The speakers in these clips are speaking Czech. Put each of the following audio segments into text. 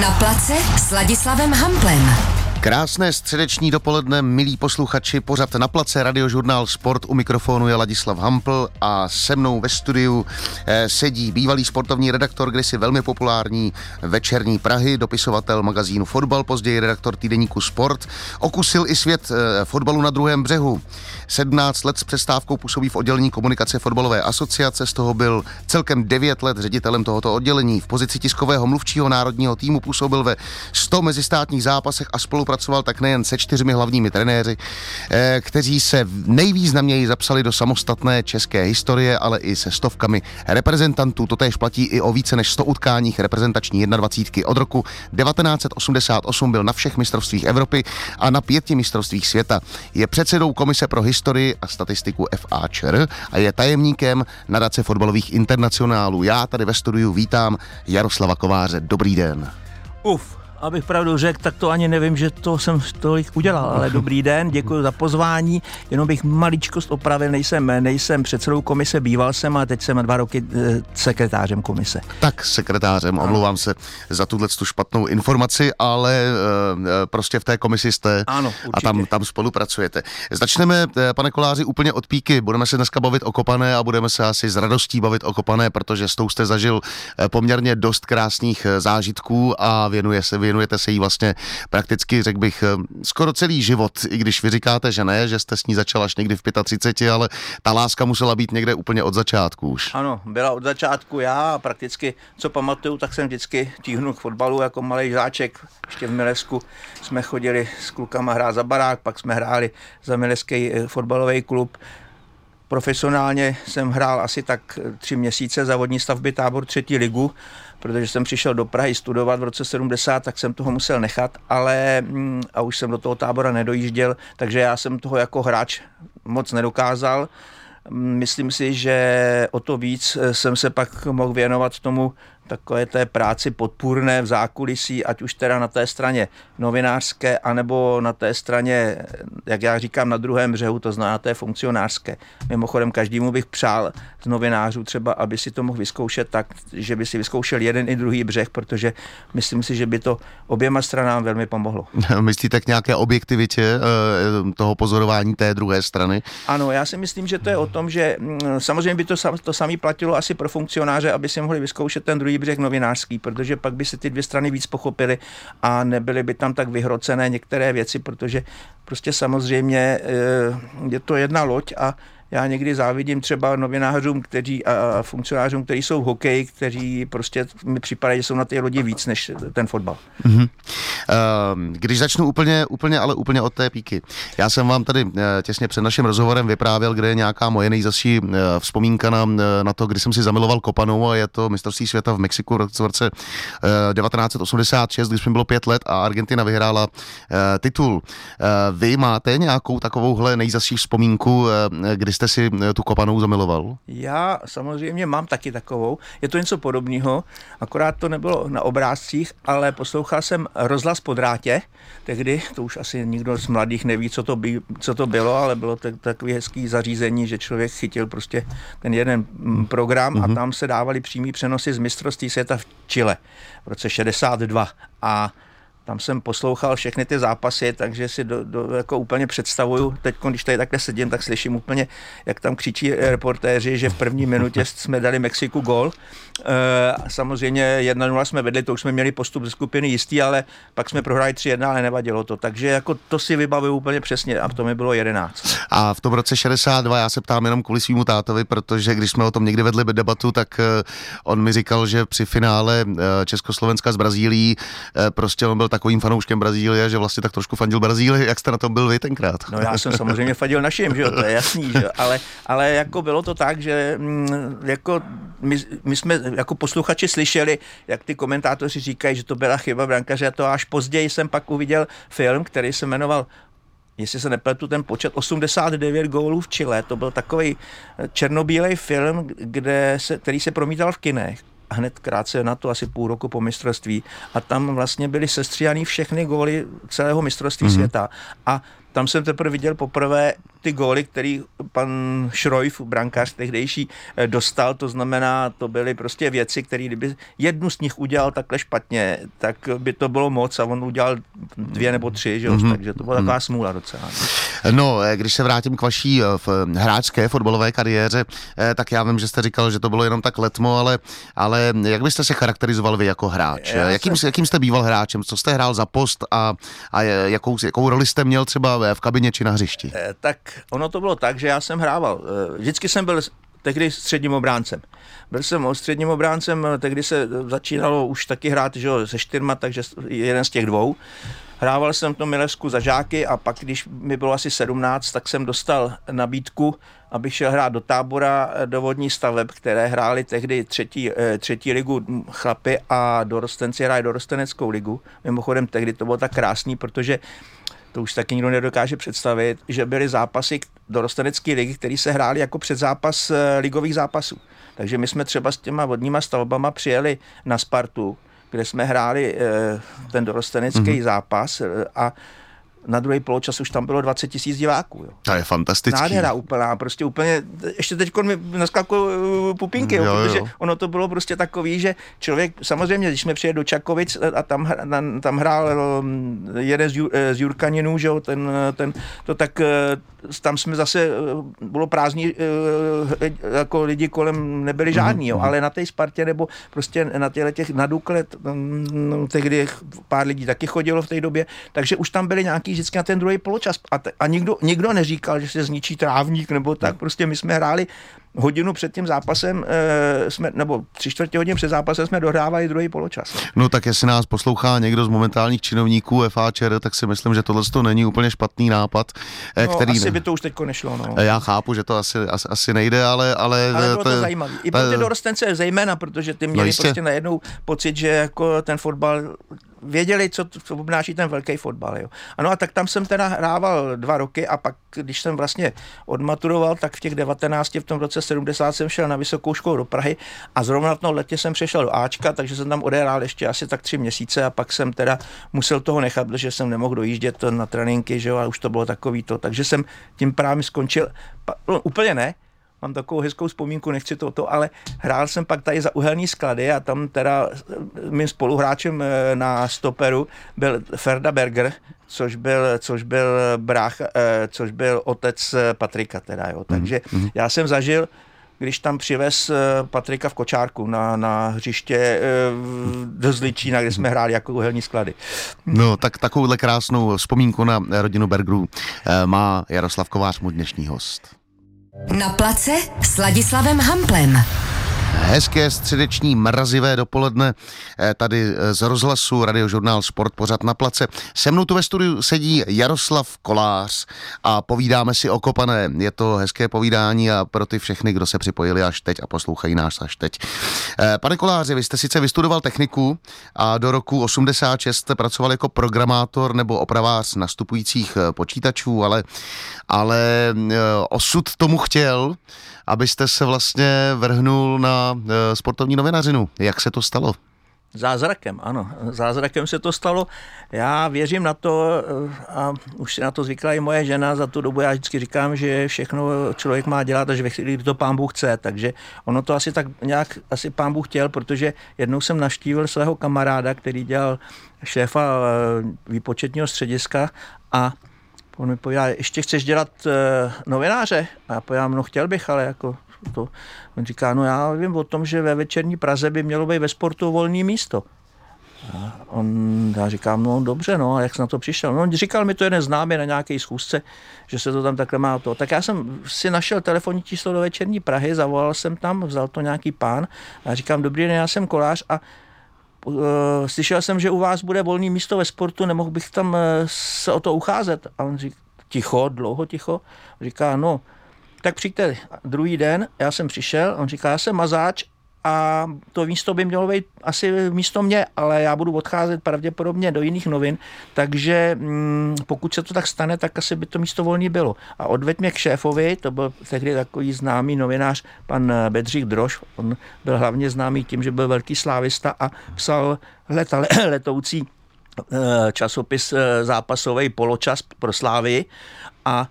Na place s Ladislavem Hamplem. Krásné středeční dopoledne, milí posluchači, pořad na place Radiožurnál Sport. U mikrofonu je Ladislav Hampl a se mnou ve studiu eh, sedí bývalý sportovní redaktor, kdysi velmi populární večerní Prahy, dopisovatel magazínu Fotbal, později redaktor týdeníku Sport. Okusil i svět eh, fotbalu na druhém břehu. 17 let s přestávkou působí v oddělení komunikace fotbalové asociace, z toho byl celkem 9 let ředitelem tohoto oddělení. V pozici tiskového mluvčího národního týmu působil ve 100 mezistátních zápasech a spolupracoval tak nejen se čtyřmi hlavními trenéři, eh, kteří se nejvýznamněji zapsali do samostatné české historie, ale i se stovkami reprezentantů. To též platí i o více než 100 utkáních reprezentační 21. Od roku 1988 byl na všech mistrovstvích Evropy a na pěti mistrovstvích světa. Je předsedou Komise pro historii a statistiku FAČR a je tajemníkem nadace fotbalových internacionálů. Já tady ve studiu vítám Jaroslava Kováře. Dobrý den. Uf, abych pravdu řekl, tak to ani nevím, že to jsem tolik udělal, ale dobrý den, děkuji za pozvání, jenom bych maličkost opravil, nejsem, nejsem předsedou komise, býval jsem a teď jsem dva roky e, sekretářem komise. Tak sekretářem, omlouvám se za tuhle tu špatnou informaci, ale e, prostě v té komisi jste ano, a tam, tam spolupracujete. Začneme, pane Koláři, úplně od píky, budeme se dneska bavit o kopané a budeme se asi s radostí bavit o kopané, protože s tou jste zažil poměrně dost krásných zážitků a věnuje se, věnujete se jí vlastně prakticky, řekl bych, eh, skoro celý život, i když vy říkáte, že ne, že jste s ní začal až někdy v 35, ale ta láska musela být někde úplně od začátku už. Ano, byla od začátku já a prakticky, co pamatuju, tak jsem vždycky tíhnul k fotbalu jako malý žáček. Ještě v Milesku jsme chodili s klukama hrát za barák, pak jsme hráli za Mileský eh, fotbalový klub profesionálně jsem hrál asi tak eh, tři měsíce za vodní stavby tábor třetí ligu protože jsem přišel do Prahy studovat v roce 70, tak jsem toho musel nechat, ale mm, a už jsem do toho tábora nedojížděl, takže já jsem toho jako hráč moc nedokázal. Myslím si, že o to víc eh, jsem se pak mohl věnovat tomu takové té práci podpůrné v zákulisí, ať už teda na té straně novinářské, anebo na té straně, jak já říkám, na druhém břehu, to znamená té funkcionářské. Mimochodem, každému bych přál z novinářů třeba, aby si to mohl vyzkoušet tak, že by si vyzkoušel jeden i druhý břeh, protože myslím si, že by to oběma stranám velmi pomohlo. Myslíte k nějaké objektivitě eh, toho pozorování té druhé strany? Ano, já si myslím, že to je o tom, že mm, samozřejmě by to, to samé platilo asi pro funkcionáře, aby si mohli vyzkoušet ten druhý břeh novinářský, protože pak by se ty dvě strany víc pochopily a nebyly by tam tak vyhrocené některé věci, protože prostě samozřejmě eh, je to jedna loď a já někdy závidím třeba novinářům kteří, a funkcionářům, kteří jsou v hokeji, kteří prostě mi připadají, že jsou na té lodi víc než ten fotbal. Mm-hmm. Když začnu úplně, úplně, ale úplně od té píky. Já jsem vám tady eh, těsně před naším rozhovorem vyprávěl, kde je nějaká moje nejzasší eh, vzpomínka na, eh, na to, kdy jsem si zamiloval kopanou a je to mistrovství světa v Mexiku v roce 1986, když mi bylo pět let a Argentina vyhrála titul. Vy máte nějakou takovouhle nejzasší vzpomínku, kdy jste si eh, tu kopanou zamiloval? Já samozřejmě mám taky takovou. Je to něco podobného, akorát to nebylo na obrázcích, ale poslouchal jsem rozhlas po drátě, tehdy, to už asi nikdo z mladých neví, co to, by, co to bylo, ale bylo to takový hezký zařízení, že člověk chytil prostě ten jeden mm, program mm-hmm. a mhm. tam se dávali přímý přenosy z mistrovství světa v Chile v roce 62 a tam jsem poslouchal všechny ty zápasy, takže si do, do, jako úplně představuju, teď když tady takhle sedím, tak slyším úplně, jak tam křičí reportéři, že v první minutě jsme dali Mexiku gol. E, samozřejmě 1-0 jsme vedli, to už jsme měli postup ze skupiny jistý, ale pak jsme prohráli 3-1, ale nevadilo to. Takže jako to si vybavuju úplně přesně a to mi bylo 11. A v tom roce 62 já se ptám jenom kvůli svýmu tátovi, protože když jsme o tom někdy vedli debatu, tak eh, on mi říkal, že při finále eh, Československa s Brazílií prostě on byl tak takovým fanouškem Brazílie, že vlastně tak trošku fandil Brazílii. Jak jste na tom byl vy tenkrát? No já jsem samozřejmě fandil našim, že jo, to je jasný, že jo? Ale, ale jako bylo to tak, že mm, jako my, my, jsme jako posluchači slyšeli, jak ty komentátoři říkají, že to byla chyba brankaře a to až později jsem pak uviděl film, který se jmenoval jestli se nepletu, ten počet 89 gólů v Chile. To byl takový černobílej film, kde se, který se promítal v kinech hned krátce na to, asi půl roku po mistrovství. A tam vlastně byly sestříhaný všechny góly celého mistrovství mm-hmm. světa. A tam jsem teprve viděl poprvé ty góly, který pan Šrojf, brankář tehdejší, eh, dostal, to znamená, to byly prostě věci, které kdyby jednu z nich udělal takhle špatně, tak by to bylo moc a on udělal dvě nebo tři, že? Mm-hmm. takže to byla taková smůla docela. No, eh, když se vrátím k vaší hráčské fotbalové kariéře, tak já vím, že jste říkal, že to bylo jenom tak letmo, ale, ale jak byste se charakterizoval vy jako hráč? Jakým, jsem... jakým jste býval hráčem? Co jste hrál za post a, a jakou, jakou roli jste měl třeba v kabině či na hřišti? Tak ono to bylo tak, že já jsem hrával. Vždycky jsem byl tehdy středním obráncem. Byl jsem středním obráncem, tehdy se začínalo už taky hrát že se čtyřma, takže jeden z těch dvou. Hrával jsem to Milevsku za žáky a pak, když mi bylo asi 17, tak jsem dostal nabídku, abych šel hrát do tábora do vodní staveb, které hráli tehdy třetí, eh, třetí ligu chlapy a dorostenci hráli dorosteneckou ligu. Mimochodem tehdy to bylo tak krásný, protože to už taky nikdo nedokáže představit, že byly zápasy dorostenecké ligy, které se hrály jako předzápas eh, ligových zápasů. Takže my jsme třeba s těma vodníma stavbama přijeli na Spartu, kde jsme hráli eh, ten dorostenecký mm-hmm. zápas eh, a na druhý poločas už tam bylo 20 tisíc diváků. Jo. To je fantastický. Nádhera úplná, prostě úplně, ještě teď mi naskakují uh, pupinky, jo, jo, protože ono to bylo prostě takový, že člověk, samozřejmě, když jsme přijeli do Čakovic a tam, tam hrál um, jeden z, eh, z Jurkaninů, že jo, ten, ten, to tak eh, tam jsme zase, eh, bylo prázdní, jako lidi kolem nebyli žádní, jo, mhm. ale na té Spartě nebo prostě na těle těch na Dukle, tehdy pár lidí taky chodilo v té době, takže už tam byly nějaký vždycky na ten druhý poločas. A, te, a nikdo, nikdo neříkal, že se zničí trávník nebo tak. Prostě my jsme hráli hodinu před tím zápasem, e, jsme, nebo tři čtvrtě hodin před zápasem jsme dohrávali druhý poločas. No tak jestli nás poslouchá někdo z momentálních činovníků FAČR, tak si myslím, že tohle to není úplně špatný nápad. E, no, který asi ne... by to už teď nešlo. No. Já chápu, že to asi, asi, asi nejde, ale... Ale, ale bylo to, to zajímavé. I pro ty dorostence zejména, protože ty měli no prostě najednou pocit, že jako ten fotbal věděli, co, co obnáší ten velký fotbal. Jo. Ano a tak tam jsem teda hrával dva roky a pak, když jsem vlastně odmaturoval, tak v těch 19, v tom roce 70 jsem šel na vysokou školu do Prahy a zrovna v tom letě jsem přešel do Ačka, takže jsem tam odehrál ještě asi tak tři měsíce a pak jsem teda musel toho nechat, protože jsem nemohl dojíždět na tréninky, že jo, a už to bylo takový to. Takže jsem tím právě skončil, no, úplně ne, mám takovou hezkou vzpomínku, nechci to, to, ale hrál jsem pak tady za uhelný sklady a tam teda mým spoluhráčem eh, na stoperu byl Ferda Berger, což byl, což byl brách, eh, což byl otec eh, Patrika teda, jo. Takže mm-hmm. já jsem zažil když tam přivez Patrika v kočárku na, na hřiště do Zličína, kde jsme hráli jako uhelní sklady. No, tak takovouhle krásnou vzpomínku na rodinu Bergerů má Jaroslav Kovář, můj dnešní host. Na place s Ladislavem Hamplem. Hezké středeční mrazivé dopoledne eh, tady eh, z rozhlasu Radiožurnál Sport pořad na place. Se mnou tu ve studiu sedí Jaroslav Kolář a povídáme si o kopané. Je to hezké povídání a pro ty všechny, kdo se připojili až teď a poslouchají nás až teď. Eh, pane Koláři, vy jste sice vystudoval techniku a do roku 86 jste pracoval jako programátor nebo opravář nastupujících počítačů, ale, ale osud tomu chtěl, abyste se vlastně vrhnul na eh, sportovní novinařinu. Jak se to stalo? Zázrakem, ano. Zázrakem se to stalo. Já věřím na to eh, a už se na to zvykla i moje žena za tu dobu. Já vždycky říkám, že všechno člověk má dělat, až ve chvíli, kdy to pán Bůh chce. Takže ono to asi tak nějak asi pán Bůh chtěl, protože jednou jsem navštívil svého kamaráda, který dělal šéfa eh, výpočetního střediska a On mi povídá, ještě chceš dělat novináře? A já povídám, no chtěl bych, ale jako to. On říká, no já vím o tom, že ve večerní Praze by mělo být ve sportu volné místo. A on, já říkám, no dobře, no, a jak jsi na to přišel? No, on říkal mi to jeden známý na nějaké schůzce, že se to tam takhle má to. Tak já jsem si našel telefonní číslo do večerní Prahy, zavolal jsem tam, vzal to nějaký pán a říkám, dobrý den, já jsem kolář a uh, slyšel jsem, že u vás bude volný místo ve sportu, nemohl bych tam uh, se o to ucházet. A on říká, ticho, dlouho ticho, říká, no, tak přijďte druhý den, já jsem přišel, on říká, já jsem mazáč a to místo by mělo být asi místo mě, ale já budu odcházet pravděpodobně do jiných novin, takže mm, pokud se to tak stane, tak asi by to místo volný bylo. A odveď mě k šéfovi, to byl tehdy takový známý novinář, pan Bedřich Drož, on byl hlavně známý tím, že byl velký slávista a psal leta, letoucí časopis zápasový poločas pro Slávy a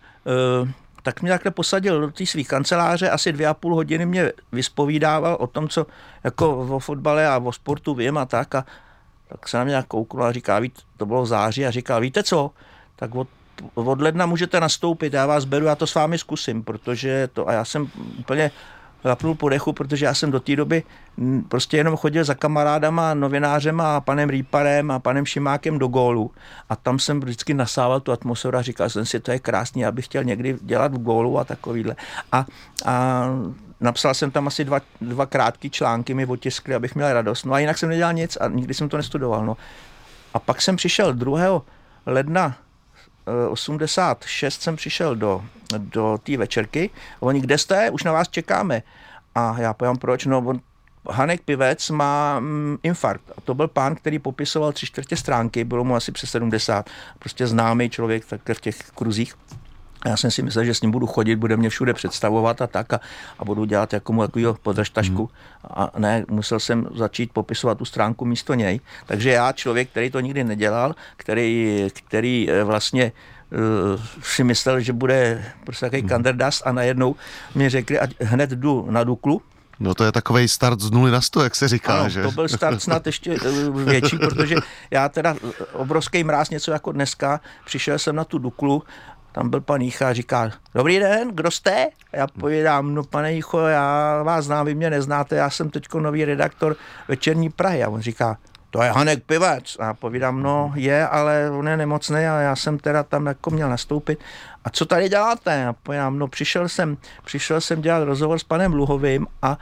tak mě takhle posadil do té své kanceláře, asi dvě a půl hodiny mě vyspovídával o tom, co jako o fotbale a o sportu vím a tak a tak se na mě kouknul a říká, víte, to bylo v září. A říká, víte co, tak od, od ledna můžete nastoupit, já vás beru, já to s vámi zkusím, protože to, a já jsem úplně zapnul po dechu, protože já jsem do té doby prostě jenom chodil za kamarádama, novinářem a panem Rýparem a panem Šimákem do gólu a tam jsem vždycky nasával tu atmosféru a říkal jsem si, to je krásný, abych chtěl někdy dělat v gólu a takovýhle. A, a napsal jsem tam asi dva, dva krátké články, mi otiskli, abych měl radost. No a jinak jsem nedělal nic a nikdy jsem to nestudoval. No. A pak jsem přišel 2. ledna 86 jsem přišel do, do té večerky. Oni, kde jste? Už na vás čekáme. A já povím, proč? No, on, Hanek Pivec má mm, infarkt. A to byl pán, který popisoval tři čtvrtě stránky, bylo mu asi přes 70. Prostě známý člověk tak v těch kruzích. Já jsem si myslel, že s ním budu chodit, bude mě všude představovat a tak a, a budu dělat jako mu takovýho podržtašku. Mm. A ne, musel jsem začít popisovat tu stránku místo něj. Takže já, člověk, který to nikdy nedělal, který, který eh, vlastně uh, si myslel, že bude prostě takový mm. kanderdast a najednou mi řekli, ať hned jdu na Duklu, No to je takový start z nuly na sto, jak se říká, ano, že? to byl start snad ještě eh, větší, protože já teda obrovský mráz, něco jako dneska, přišel jsem na tu Duklu tam byl pan Jícha a říká, dobrý den, kdo jste? Já povídám, no pane Jícho, já vás znám, vy mě neznáte, já jsem teď nový redaktor Večerní Prahy. A on říká, to je Hanek Pivec. A já povídám, no je, ale on je nemocný a já jsem teda tam jako měl nastoupit. A co tady děláte? A povídám, no přišel jsem, přišel jsem dělat rozhovor s panem Luhovým a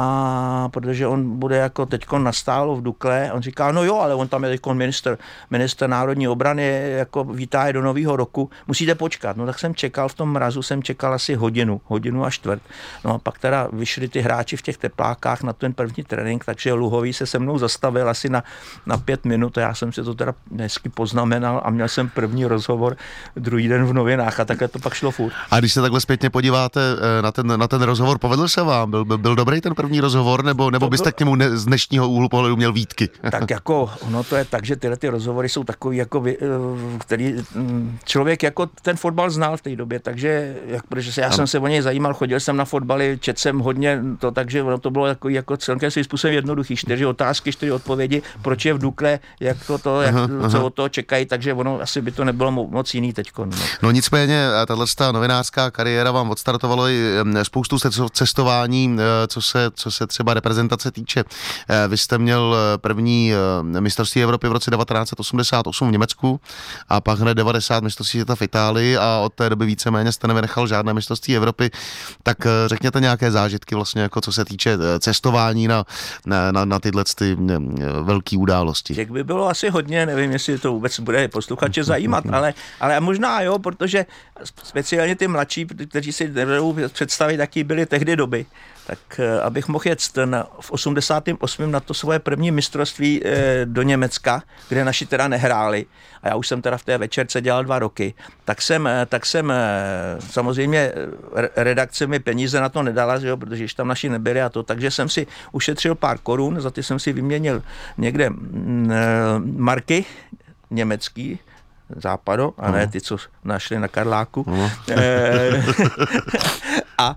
a protože on bude jako teď nastálo v Dukle, on říká, no jo, ale on tam je teď minister, minister národní obrany, jako vítá je do nového roku, musíte počkat. No tak jsem čekal, v tom mrazu jsem čekal asi hodinu, hodinu a čtvrt. No a pak teda vyšli ty hráči v těch teplákách na ten první trénink, takže Luhový se se mnou zastavil asi na, na pět minut a já jsem si to teda hezky poznamenal a měl jsem první rozhovor druhý den v novinách a takhle to pak šlo furt. A když se takhle zpětně podíváte eh, na ten, na ten rozhovor, povedl se vám? Byl, byl dobrý ten první první rozhovor, nebo, nebo byste k němu ne, z dnešního úhlu pohledu měl výtky? tak jako, ono to je tak, že tyhle ty rozhovory jsou takový, jako, vy, eh, který mm, člověk jako ten fotbal znal v té době, takže jak, protože se, já jsem se o něj zajímal, chodil jsem na fotbaly, četl jsem hodně to, takže ono to bylo jako, jako celkem svým způsobem jednoduchý. Čtyři otázky, čtyři odpovědi, proč je v Dukle, jak to, to jak, aha, co aha. od toho čekají, takže ono asi by to nebylo moc jiný teď. No. no nicméně, eh, tahle novinářská kariéra vám odstartovalo i eh, spoustu cestování, co se, co se třeba reprezentace týče. Eh, vy jste měl eh, první eh, mistrovství Evropy v roce 1988 v Německu a pak hned 90 mistrovství světa v Itálii a od té doby víceméně jste nevynechal žádné mistrovství Evropy. Tak řekněte nějaké zážitky vlastně, jako co se týče cestování na, na, na, na tyhle ty velké události. Jak by bylo asi hodně, nevím, jestli to vůbec bude posluchače zajímat, ale, ale možná jo, protože speciálně ty mladší, kteří si nevedou představit, jaký byly tehdy doby, tak eh, abych mohl jet ten v 88. na to svoje první mistrovství eh, do Německa, kde naši teda nehráli, a já už jsem teda v té večerce dělal dva roky, tak jsem, eh, tak jsem samozřejmě redakce mi peníze na to nedala, že jo, protože již tam naši nebyli a to, takže jsem si ušetřil pár korun, za ty jsem si vyměnil někde mm, marky německý, západo, a ne ty, co našli na Karláku. a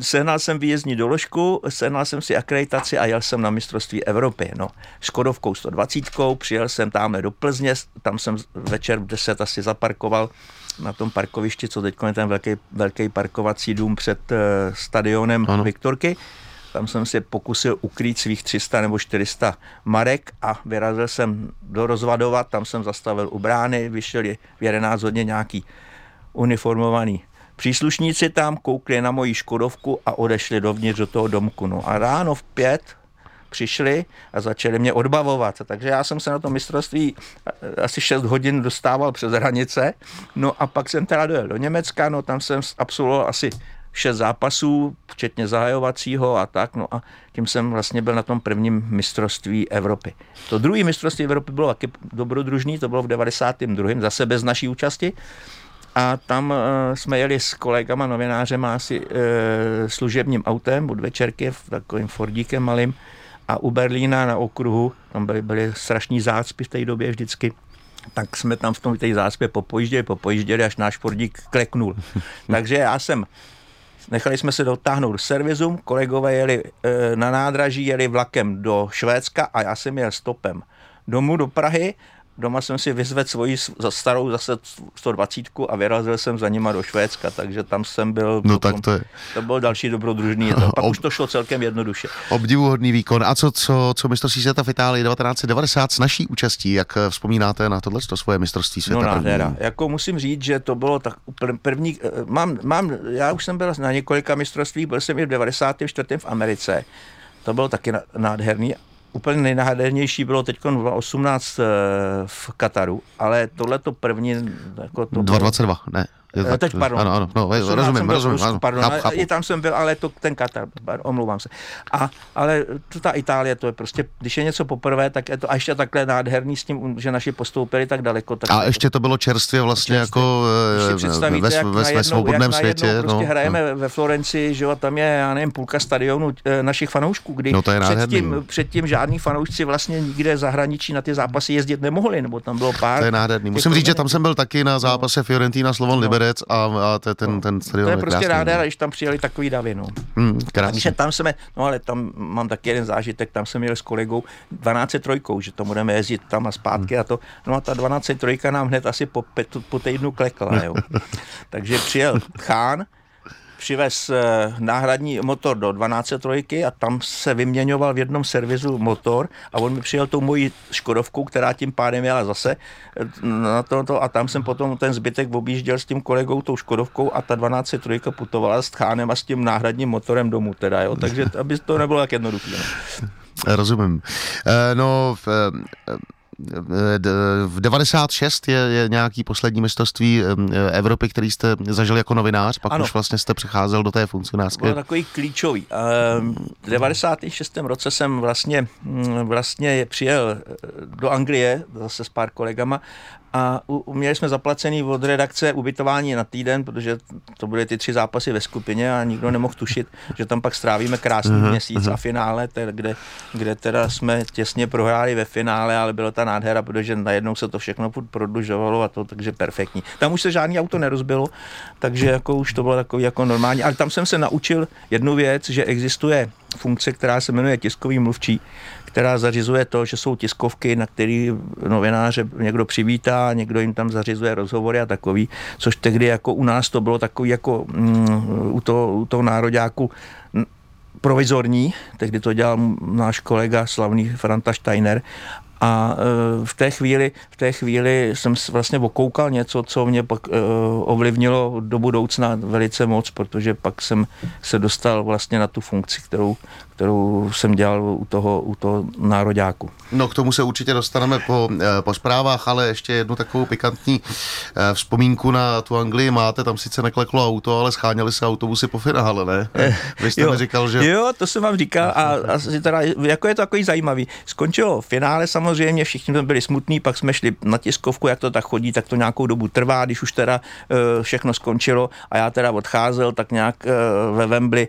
sehnal jsem výjezdní doložku, sehnal jsem si akreditaci a jel jsem na mistrovství Evropy. No, Škodovkou 120, přijel jsem tamhle do Plzně, tam jsem večer v 10 asi zaparkoval na tom parkovišti, co teď je ten velký, velký parkovací dům před uh, stadionem ano. Viktorky. Tam jsem si pokusil ukrýt svých 300 nebo 400 marek a vyrazil jsem do Rozvadova, tam jsem zastavil u brány, vyšel v 11 hodin nějaký uniformovaný Příslušníci tam koukli na moji Škodovku a odešli dovnitř do toho domku. No a ráno v pět přišli a začali mě odbavovat. Takže já jsem se na to mistrovství eh, asi 6 hodin dostával přes hranice. No a pak jsem teda dojel do Německa, no tam jsem absolvoval asi šest zápasů, včetně zahajovacího a tak, no a tím jsem vlastně byl na tom prvním mistrovství Evropy. To druhé mistrovství Evropy bylo taky dobrodružný, to bylo v 92. zase bez naší účasti a tam uh, jsme jeli s kolegama novinářem asi uh, služebním autem od večerky, takovým Fordíkem malým a u Berlína na okruhu, tam byly, byly strašní zácpy v té době vždycky, tak jsme tam v tom té zácpě popojížděli, popojížděli, až náš Fordík kleknul. Takže já jsem Nechali jsme se dotáhnout do servizum, kolegové jeli e, na nádraží, jeli vlakem do Švédska a já jsem jel stopem domů do Prahy doma jsem si vyzvedl svoji za starou zase 120 a vyrazil jsem za nima do Švédska, takže tam jsem byl. No potom, tak to je. To byl další dobrodružný. To, pak Ob... už to šlo celkem jednoduše. Obdivuhodný výkon. A co, co, co mistrovství světa v Itálii 1990 s naší účastí? Jak eh, vzpomínáte na tohle to svoje mistrovství světa? No nádhera. Jako musím říct, že to bylo tak první, eh, mám, mám, já už jsem byl na několika mistrovstvích, byl jsem i v 94. v Americe. To bylo taky nádherný úplně nejnádhernější bylo teď 2018 eh, v Kataru, ale tohle to první... Jako to 222, ne. Je tak, teď, pardon. Ano, ano, no, rozumím, rozumím. Rusku, ano, pardon, chápu, chápu. I tam jsem byl, ale to ten Katar, omlouvám se. A, ale to ta Itálie, to je prostě, když je něco poprvé, tak je to a ještě takhle nádherný s tím, že naši postoupili tak daleko. Tak a ještě to bylo čerstvě vlastně čerstvě. jako ve, ve, ve, ve svobodném světě. No, prostě hrajeme no. ve Florenci, že jo, tam je, já nevím, půlka stadionu eh, našich fanoušků, kdy no to je předtím, předtím žádní fanoušci vlastně nikde zahraničí na ty zápasy jezdit nemohli, nebo tam bylo pár. To je nádherný. Musím říct, že tam jsem byl taky na zápase Fiorentina Slovan Liberec a, a to je ten, ten stadion To je prostě ráda, když tam přijeli takový davy, no. Hmm, Takže tam jsme, no ale tam mám taky jeden zážitek, tam jsem jel s kolegou 12 trojkou, že to budeme jezdit tam a zpátky hmm. a to, no a ta 12 trojka nám hned asi po, po týdnu klekla, jo. Takže přijel Chán, přivez eh, náhradní motor do 12 trojky a tam se vyměňoval v jednom servisu motor a on mi přijel tou mojí Škodovkou, která tím pádem jela zase eh, na to, to a tam jsem potom ten zbytek objížděl s tím kolegou tou Škodovkou a ta 12 trojka putovala s tchánem a s tím náhradním motorem domů teda, jo, takže aby to nebylo tak jednoduché. No. Rozumím. Eh, no, v 96 je, je nějaký poslední mistrovství Evropy, který jste zažil jako novinář, pak ano. už vlastně jste přecházel do té funkcionářské. Byl takový klíčový. V 96. roce jsem vlastně, mm, vlastně přijel do Anglie zase s pár kolegama a u, měli jsme zaplacený od redakce ubytování na týden, protože to byly ty tři zápasy ve skupině a nikdo nemohl tušit, že tam pak strávíme krásný uh-huh, měsíc uh-huh. a finále, te, kde, kde teda jsme těsně prohráli ve finále, ale byla ta nádhera, protože najednou se to všechno prodlužovalo a to, takže perfektní. Tam už se žádný auto nerozbilo, takže jako už to bylo takový jako normální, ale tam jsem se naučil jednu věc, že existuje funkce, která se jmenuje tiskový mluvčí, která zařizuje to, že jsou tiskovky, na který novináře někdo přivítá, někdo jim tam zařizuje rozhovory a takový, což tehdy jako u nás to bylo takový jako mm, u, toho, u toho nároďáku provizorní, tehdy to dělal náš kolega slavný Franta Steiner. A e, v té chvíli, v té chvíli jsem vlastně okoukal něco, co mě pak e, ovlivnilo do budoucna velice moc, protože pak jsem se dostal vlastně na tu funkci, kterou, kterou jsem dělal u toho, u toho nároďáku. No k tomu se určitě dostaneme po, eh, po zprávách, ale ještě jednu takovou pikantní eh, vzpomínku na tu Anglii máte, tam sice nekleklo auto, ale scháněli se autobusy po finále, ne? Eh, Vy jste jo, mi říkal, že... Jo, to jsem vám říkal a, a teda, jako je to takový zajímavý. Skončilo finále samozřejmě, všichni jsme byli smutní, pak jsme šli na tiskovku, jak to tak chodí, tak to nějakou dobu trvá, když už teda všechno skončilo a já teda odcházel tak nějak ve Wembley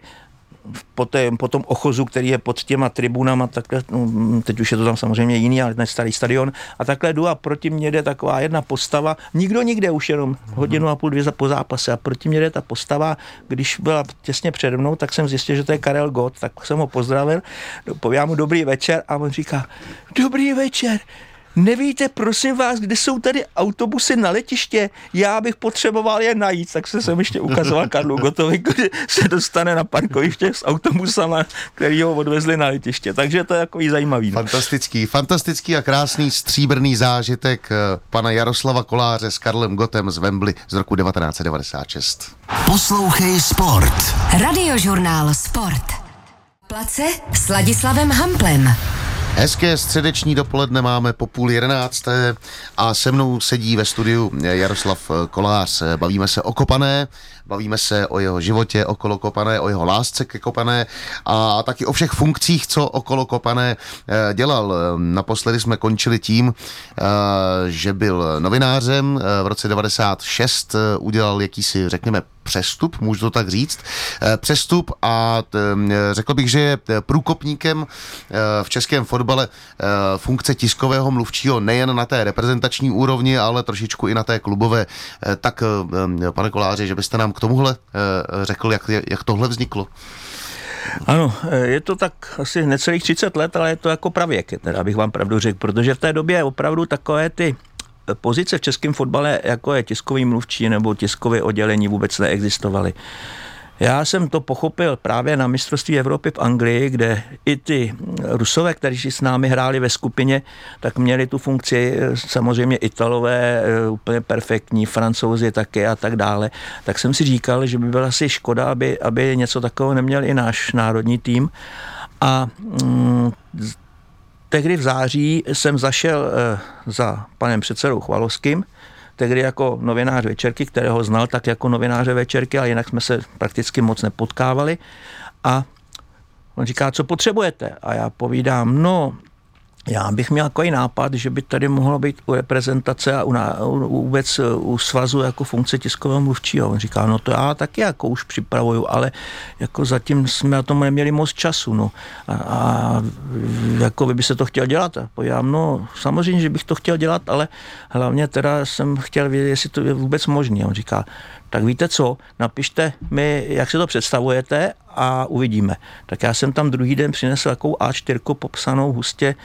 po, té, po tom ochozu, který je pod těma tribunama, takhle, no, teď už je to tam samozřejmě jiný, ale ten starý stadion, a takhle jdu a proti mě jde taková jedna postava, nikdo nikde už jenom hodinu a půl, dvě za po zápase. A proti mě jde ta postava, když byla těsně přede mnou, tak jsem zjistil, že to je Karel Gott, tak jsem ho pozdravil, povídám mu dobrý večer a on říká, dobrý večer, nevíte, prosím vás, kde jsou tady autobusy na letiště, já bych potřeboval je najít, tak se jsem ještě ukazoval Karlu Gotovi, kde se dostane na parkoviště s autobusama, který ho odvezli na letiště, takže to je jako zajímavý. Fantastický, fantastický a krásný stříbrný zážitek eh, pana Jaroslava Koláře s Karlem Gotem z Wembley z roku 1996. Poslouchej Sport. Radiožurnál Sport. Place s Ladislavem Hamplem. Hezké středeční dopoledne máme po půl jedenácté a se mnou sedí ve studiu Jaroslav Kolář. Bavíme se o kopané, Bavíme se o jeho životě okolo Kopané, o jeho lásce ke Kopané a taky o všech funkcích, co okolo Kopané eh, dělal. Naposledy jsme končili tím, eh, že byl novinářem. V roce 96 udělal jakýsi, řekněme, přestup, můžu to tak říct, eh, přestup a řekl bych, že je průkopníkem eh, v českém fotbale eh, funkce tiskového mluvčího nejen na té reprezentační úrovni, ale trošičku i na té klubové. Tak, pane Koláři, že byste nám k tomuhle řekl, jak, jak tohle vzniklo? Ano, je to tak asi necelých 30 let, ale je to jako pravěk, teda bych vám pravdu řekl, protože v té době opravdu takové ty pozice v českém fotbale, jako je tiskový mluvčí nebo tiskové oddělení, vůbec neexistovaly. Já jsem to pochopil právě na mistrovství Evropy v Anglii, kde i ty Rusové, kteří s námi hráli ve skupině, tak měli tu funkci samozřejmě Italové eh, úplně perfektní, Francouzi také a tak dále. Tak jsem si říkal, že by byla asi škoda, aby, aby něco takového neměl i náš národní tým. A mm, tehdy v září jsem zašel eh, za panem předsedou Chvalovským, tehdy jako novinář Večerky, kterého znal tak jako novináře Večerky, ale jinak jsme se prakticky moc nepotkávali. A on říká, co potřebujete? A já povídám, no, já bych měl takový nápad, že by tady mohlo být u reprezentace a u, u, vůbec uh, u svazu jako funkce tiskového mluvčího. On říká, no to já taky jako už připravuju, ale jako zatím jsme na tom neměli moc času. No. A, a jako by se to chtěl dělat. Povídám, no samozřejmě, že bych to chtěl dělat, ale hlavně teda jsem chtěl vědět, jestli to je vůbec možné. On říká, tak víte co, napište mi, jak si to představujete a uvidíme. Tak já jsem tam druhý den přinesl takovou A4 popsanou hustě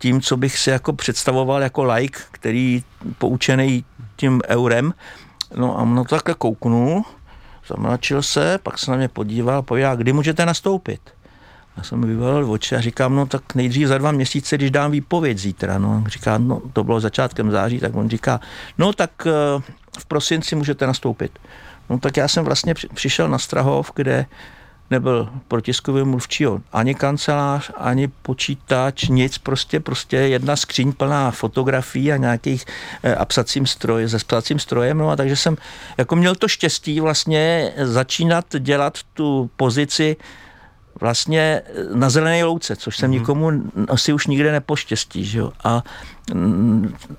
tím, co bych si jako představoval jako like, který poučený tím eurem. No a ono takhle kouknul, zamračil se, pak se na mě podíval, pověděl, kdy můžete nastoupit. Já jsem vyvolil oči a říkám, no tak nejdřív za dva měsíce, když dám výpověď zítra. No, říká, no to bylo začátkem září, tak on říká, no tak eh, v prosinci můžete nastoupit. No tak já jsem vlastně přišel na Strahov, kde nebyl protiskový mluvčího ani kancelář, ani počítač, nic, prostě, prostě jedna skříň plná fotografií a nějakých eh, a psacím stroj, se psacím strojem, no a takže jsem jako měl to štěstí vlastně začínat dělat tu pozici vlastně na zelené louce, což jsem mm-hmm. nikomu asi už nikde nepoštěstí. Že jo? A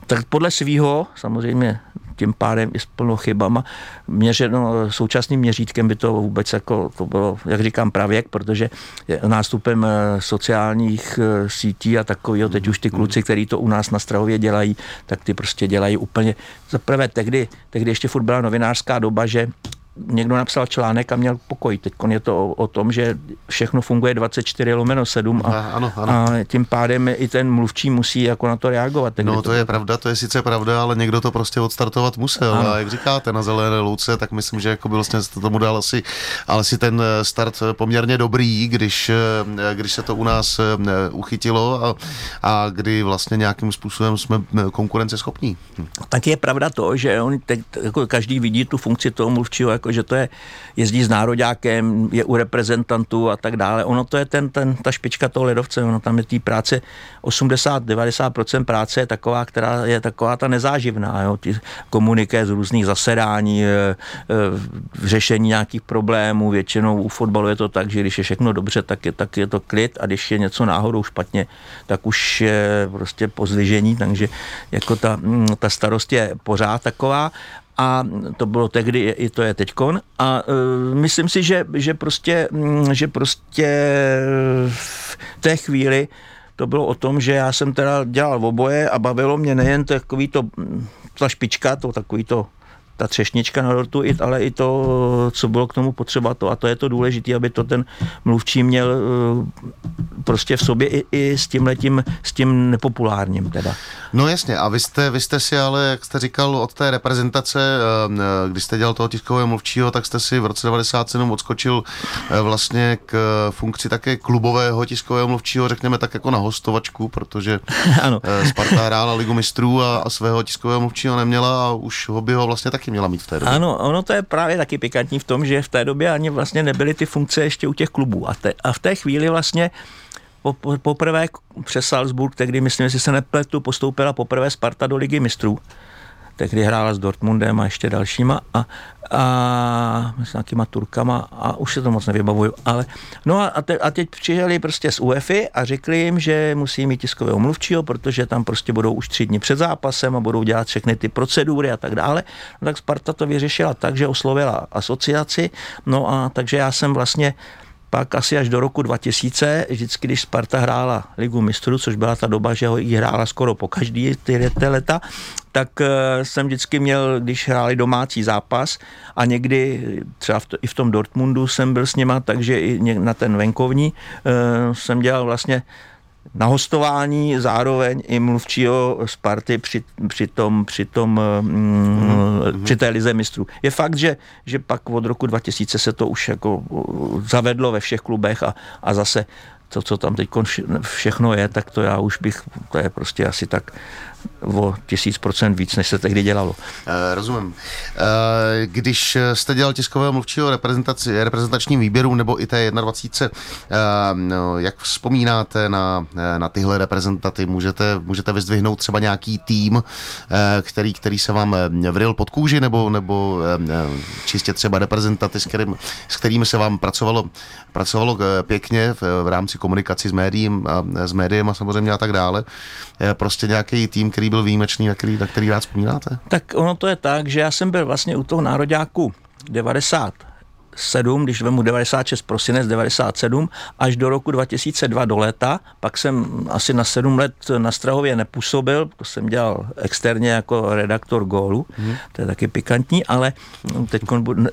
tak podle svýho, samozřejmě tím pádem i s plnou chybama, měřeno současným měřítkem by to vůbec jako, to bylo, jak říkám, pravěk, protože nástupem eh, sociálních eh, sítí a takového, teď už ty mhm. kluci, kteří to u nás na Strahově dělají, tak ty prostě dělají úplně, zaprvé tehdy, tehdy ještě furt byla novinářská doba, že někdo napsal článek a měl pokoj. Teď je to o, o tom, že všechno funguje 24 lomeno 7 a, ano, ano. a tím pádem i ten mluvčí musí jako na to reagovat. No to, to je pravda, to je sice pravda, ale někdo to prostě odstartovat musel. Ano. A jak říkáte, na zelené louce, tak myslím, že jako vlastně tomu dal asi, ale si ten eh, start poměrně dobrý, když, eh, když se to u nás eh, uchytilo a, a kdy vlastně nějakým způsobem jsme konkurenceschopní. Hm. Tak je pravda to, že on teď, jako každý vidí tu funkci toho mluvčího jako že to je, jezdí s nároďákem, je u reprezentantů a tak dále. Ono to je ten, ten, ta špička toho ledovce, ono tam je té práce 80-90% práce je taková, která je taková ta nezáživná, jo? Ty komuniké z různých zasedání, e, e, řešení nějakých problémů, většinou u fotbalu je to tak, že když je všechno dobře, tak je, tak je to klid a když je něco náhodou špatně, tak už je prostě pozvižení, takže jako ta, mm, ta starost je pořád taková a to bylo tehdy, i to je teďkon. A uh, myslím si, že, že prostě, mm, že prostě v té chvíli to bylo o tom, že já jsem teda dělal oboje a bavilo mě nejen takový to, mm, ta špička, to takový to ta třešnička na dortu, ale i to, co bylo k tomu potřeba to. A to je to důležité, aby to ten mluvčí měl eh, prostě v sobě i, i s tím letím, s tím nepopulárním teda. No jasně, a vy jste, vy jste si ale, jak jste říkal, od té reprezentace, eh, eh, když jste dělal toho tiskového mluvčího, tak jste si v roce 97 odskočil vlastně k funkci také klubového tiskového mluvčího, řekněme tak jako na hostovačku, protože ano. Sparta hrála ligu mistrů a, a svého tiskového mluvčího neměla a už ho by ho vlastně taky měla mít v té době. Ano, ono to je právě taky pikantní v tom, že v té době ani vlastně nebyly ty funkce ještě u těch klubů. A, te, a v té chvíli vlastně poprvé přes Salzburg, tehdy myslím, že se nepletu, postoupila poprvé Sparta do ligy mistrů tehdy hrála s Dortmundem a ještě dalšíma a, a s nějakýma Turkama a už se to moc nevybavuju, ale no a, te, a teď přijeli prostě z UEFI a řekli jim, že musí mít tiskového mluvčího, protože tam prostě budou už tři dny před zápasem a budou dělat všechny ty procedury a tak dále. No tak Sparta to vyřešila tak, že oslovila asociaci, no a takže já jsem vlastně pak asi až do roku 2000, vždycky, když Sparta hrála Ligu mistrů, což byla ta doba, že ho jí hrála skoro po každý ty, leta, tak uh, jsem vždycky měl, když hráli domácí zápas a někdy třeba v to, i v tom Dortmundu jsem byl s nima, takže i na ten venkovní uh, jsem dělal vlastně na hostování zároveň i mluvčího Sparty při, při, tom, při, tom, mm, při té lize mistrů. Je fakt, že, že pak od roku 2000 se to už jako zavedlo ve všech klubech a, a zase to, co tam teď všechno je, tak to já už bych, to je prostě asi tak o tisíc procent víc, než se tehdy dělalo. E, rozumím. E, když jste dělal tiskového mluvčího reprezentačním výběru nebo i té 21. E, no, jak vzpomínáte na, na tyhle reprezentaty? Můžete, můžete vyzdvihnout třeba nějaký tým, který, který se vám vril pod kůži nebo, nebo čistě třeba reprezentaty, s, kterým, s kterými se vám pracovalo, pracovalo pěkně v, v rámci komunikaci s médiím a s médiem a samozřejmě a tak dále. Prostě nějaký tým, který byl výjimečný, na který, na který rád vzpomínáte? Tak ono to je tak, že já jsem byl vlastně u toho nároďáku 90 7, když vemu 96 prosinec 97 až do roku 2002 do léta, pak jsem asi na 7 let na Strahově nepůsobil, to jsem dělal externě jako redaktor gólu, hmm. to je taky pikantní, ale teď,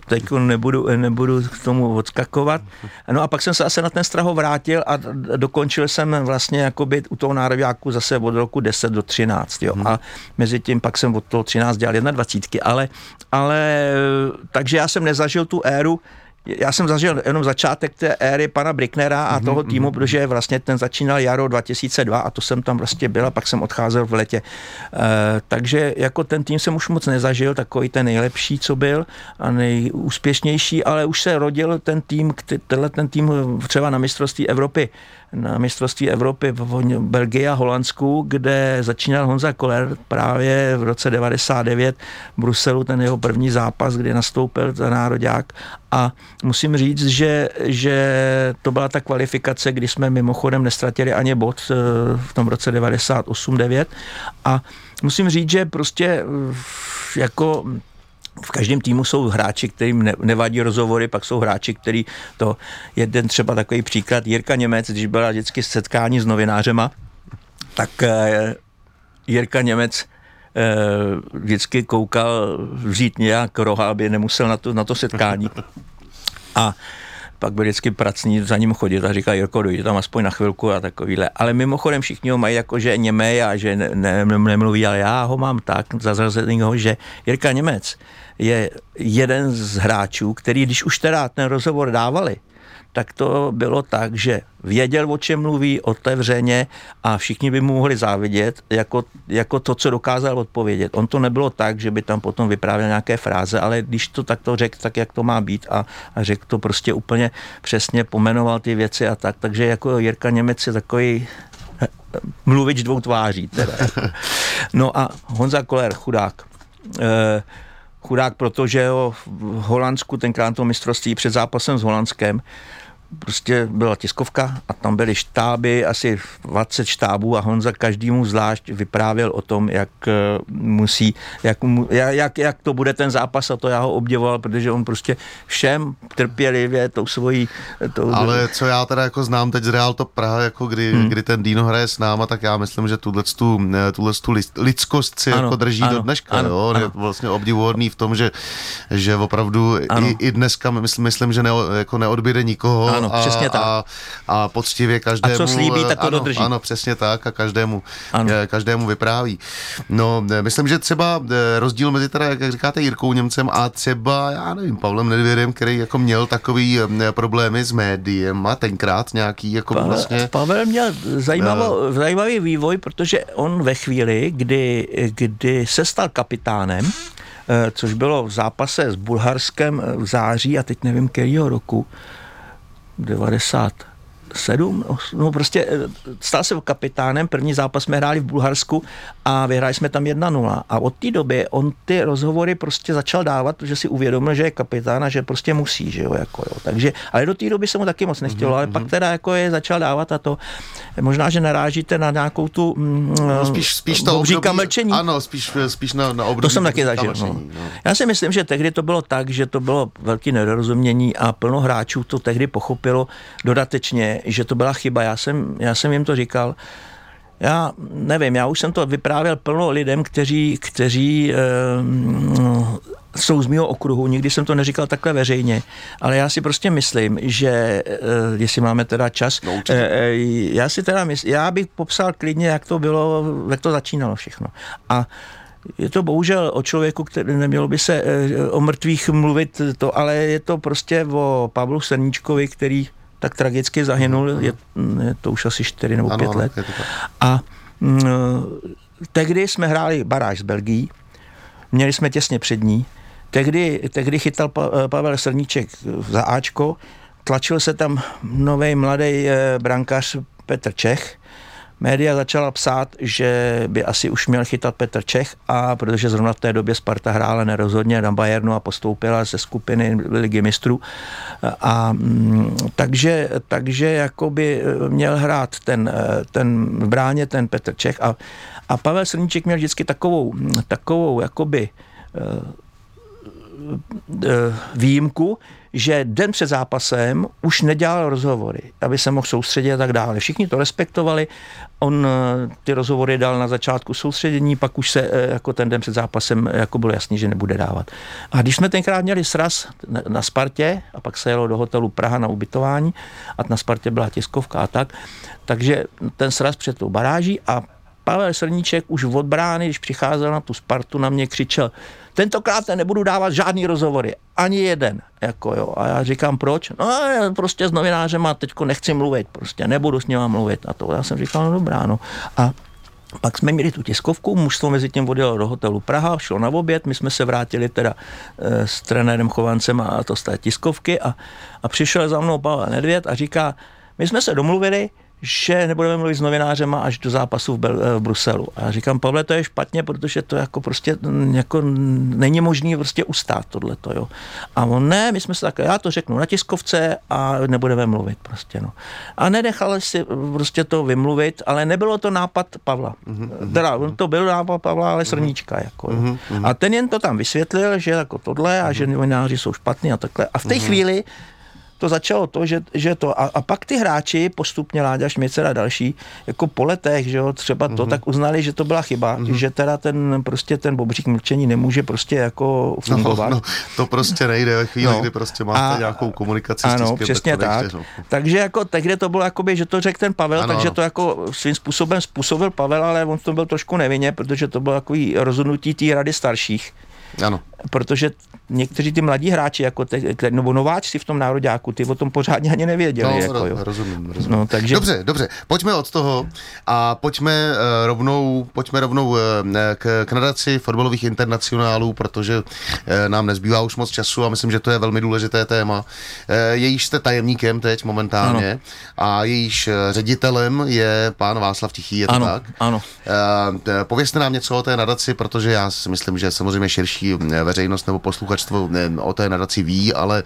teď nebudu, nebudu k tomu odskakovat. No a pak jsem se asi na ten Strahov vrátil a dokončil jsem vlastně jakoby u toho nároďáku zase od roku 10 do 13. Jo. Hmm. A mezi tím pak jsem od toho 13 dělal 21, ale, ale takže já jsem nezažil tu éru, já jsem zažil jenom začátek té éry pana Bricknera a mm-hmm, toho týmu, mm-hmm. protože vlastně ten začínal jaro 2002 a to jsem tam vlastně byl a pak jsem odcházel v letě. E, takže jako ten tým jsem už moc nezažil, takový ten nejlepší, co byl a nejúspěšnější, ale už se rodil ten tým, tenhle ten tým třeba na mistrovství Evropy na mistrovství Evropy v Belgii a Holandsku, kde začínal Honza Koller právě v roce 99 v Bruselu, ten jeho první zápas, kdy nastoupil ten nároďák. A musím říct, že, že to byla ta kvalifikace, kdy jsme mimochodem nestratili ani bod eh, v tom roce 98-9 a musím říct, že prostě eh, jako v každém týmu jsou hráči, kterým nevadí rozhovory, pak jsou hráči, který to, jeden třeba takový příklad, Jirka Němec, když byla vždycky setkání s novinářema, tak eh, Jirka Němec eh, vždycky koukal vzít nějak roha, aby nemusel na to, na to setkání. A pak byl vždycky pracní za ním chodit a říká, Jirko, dojde tam aspoň na chvilku a takovýhle. Ale mimochodem všichni ho mají jako, že němej a že ne, ne, nemluví, ale já ho mám tak zazrazenýho, že Jirka Němec je jeden z hráčů, který když už teda ten rozhovor dávali, tak to bylo tak, že věděl, o čem mluví, otevřeně a všichni by mu mohli závidět jako, jako to, co dokázal odpovědět. On to nebylo tak, že by tam potom vyprávěl nějaké fráze, ale když to takto řekl, tak jak to má být a, a řekl to prostě úplně přesně, pomenoval ty věci a tak. Takže jako Jirka Němec je takový eh, mluvič dvou tváří. Teda. No a Honza Koller, chudák. E, chudák, protože jo, v Holandsku tenkrát to mistrovství před zápasem s Holandskem prostě byla tiskovka a tam byly štáby, asi 20 štábů a Honza každému zvlášť vyprávěl o tom, jak eh, musí, jak, jak, jak to bude ten zápas a to já ho obdivoval, protože on prostě všem trpělivě tou svojí... Tou... Ale co já teda jako znám teď z Real to Praha, jako kdy, hmm. kdy ten Dino hraje s náma, tak já myslím, že tuhle tu, tu lidskost si ano, jako drží ano, do dneška. Ano, jo? Ano. Je vlastně obdivuhodný v tom, že, že opravdu i, i dneska myslím, myslím že ne, jako neodbíde nikoho ano, a, přesně tak. A, a poctivě každému. A co slíbí, tak to ano, dodrží. Ano, přesně tak a každému, ano. každému vypráví. No, myslím, že třeba eh, rozdíl mezi teda, jak říkáte, Jirkou Němcem a třeba, já nevím, Pavlem Nedvěrem, který jako měl takový eh, problémy s médiem a tenkrát nějaký jako Pavel, vlastně... Pavel měl zajímavou, zajímavý vývoj, protože on ve chvíli, kdy, kdy se stal kapitánem, což bylo v zápase s Bulharskem v září a teď nevím, kterého roku, 90 sedm, no prostě eh, stal se kapitánem, první zápas jsme hráli v Bulharsku a vyhráli jsme tam 1-0 a od té doby on ty rozhovory prostě začal dávat, protože si uvědomil, že je kapitán a že prostě musí, že jo, jako jo. Takže, ale do té doby se mu taky moc nechtělo, mm-hmm. ale pak mhm. teda jako je začal dávat a to, možná, že narážíte na nějakou tu mm, no, spíš, spíš to období, mlčení. Ano, spíš, spíš na, na období. To jsem taky zažil. No. no. Já si myslím, že tehdy to bylo tak, že to bylo velký nedorozumění a plno hráčů to tehdy pochopilo dodatečně, že to byla chyba. Já jsem, já jsem jim to říkal. Já nevím, já už jsem to vyprávěl plno lidem, kteří, kteří e, jsou z mého okruhu, nikdy jsem to neříkal takhle veřejně, ale já si prostě myslím, že e, jestli máme teda čas, no, e, já si teda myslím, já bych popsal klidně, jak to bylo, jak to začínalo všechno. A je to bohužel o člověku, který nemělo by se o mrtvých mluvit, to, ale je to prostě o Pavlu Serníčkovi, který tak tragicky zahynul, je, je to už asi 4 nebo 5 let. A m, mm, tehdy jsme hráli baráž s Belgií, měli jsme těsně před ní, tehdy, tehdy chytal pa, Pavel Srníček za Ačko, tlačil se tam nový mladý eh, brankář Petr Čech, média začala psát, že by asi už měl chytat Petr Čech a protože zrovna v té době Sparta hrála nerozhodně na Bayernu a postoupila ze skupiny ligy mistrů. A mm, takže, takže jakoby měl hrát ten, ten v bráně ten Petr Čech. A, a Pavel Srníček měl vždycky takovou, takovou jakoby eh, eh, výjimku, že den před zápasem už nedělal rozhovory, aby se mohl soustředit a tak dále. Všichni to respektovali, on eh, ty rozhovory dal na začátku soustředění, pak už se eh, jako ten den před zápasem eh, jako bylo jasný, že nebude dávat. A když jsme tenkrát měli sraz na Spartě a pak se jelo do hotelu Praha na ubytování a na Spartě byla tiskovka a tak, takže ten sraz před tou baráží a Pavel Srníček už od brány, když přicházel na tu Spartu, na mě křičel, tentokrát nebudu dávat žádný rozhovory, ani jeden. Jako jo. A já říkám, proč? No já prostě s novinářem a teďko nechci mluvit, prostě nebudu s ním mluvit. A to já jsem říkal, no dobrá, no. A pak jsme měli tu tiskovku, mužstvo mezi tím odjelo do hotelu Praha, šlo na oběd, my jsme se vrátili teda e, s trenérem Chovancem a to z té tiskovky a, a přišel za mnou Pavel Nedvěd a říká, my jsme se domluvili, že nebudeme mluvit s novinářem až do zápasu v, Bel- v Bruselu. A já říkám, Pavle, to je špatně, protože to jako prostě jako není možný prostě ustát tohleto, jo. A on, ne, my jsme se tak, já to řeknu na tiskovce a nebudeme mluvit prostě, no. A nenechal si prostě to vymluvit, ale nebylo to nápad Pavla. Mm-hmm. Teda, to byl nápad Pavla, ale srníčka, mm-hmm. jako. Jo. Mm-hmm. A ten jen to tam vysvětlil, že jako tohle a mm-hmm. že novináři jsou špatní a takhle. A v té mm-hmm. chvíli to začalo to, že, že to, a, a pak ty hráči postupně Láďa Šmicer a další, jako po letech, že jo, třeba to, mm-hmm. tak uznali, že to byla chyba, mm-hmm. že teda ten prostě ten bobřík mlčení nemůže prostě jako fungovat. No, no, to prostě nejde ve chvíli, no. kdy prostě máte a, nějakou komunikaci ano, s tiskem, přesně tak. tak. No. Takže jako tehdy to bylo jakoby, že to řekl ten Pavel, ano, takže ano. to jako svým způsobem způsobil Pavel, ale on to byl trošku nevinně, protože to bylo takový rozhodnutí té rady starších. Ano. Protože někteří ty mladí hráči, jako te, nebo nováčci v tom nároďáku, ty o tom pořádně ani nevěděli. No, jako, jo. rozumím, rozumím. No, takže... Dobře, dobře, pojďme od toho a pojďme uh, rovnou, pojďme rovnou uh, k, k nadaci fotbalových internacionálů, protože uh, nám nezbývá už moc času a myslím, že to je velmi důležité téma. Uh, jejíž jste tajemníkem teď momentálně ano. a jejíž ředitelem je pán Václav Tichý, je to ano, tak? Ano. Uh, povězte nám něco o té nadaci, protože já si myslím, že samozřejmě širší veřejnost nebo posluchačstvo o té nadaci ví, ale,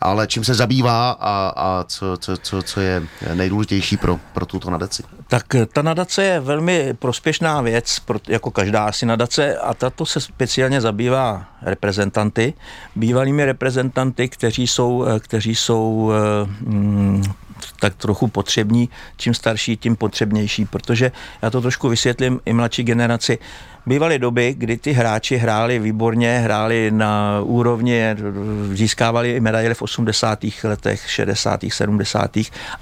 ale čím se zabývá a, a co, co, co, co je nejdůležitější pro, pro tuto nadaci? Tak ta nadace je velmi prospěšná věc, jako každá asi nadace, a tato se speciálně zabývá reprezentanty, bývalými reprezentanty, kteří jsou, kteří jsou mm, tak trochu potřební, čím starší, tím potřebnější, protože já to trošku vysvětlím i mladší generaci. Bývaly doby, kdy ty hráči hráli výborně, hráli na úrovni, získávali i medaile v 80. letech, 60. 70.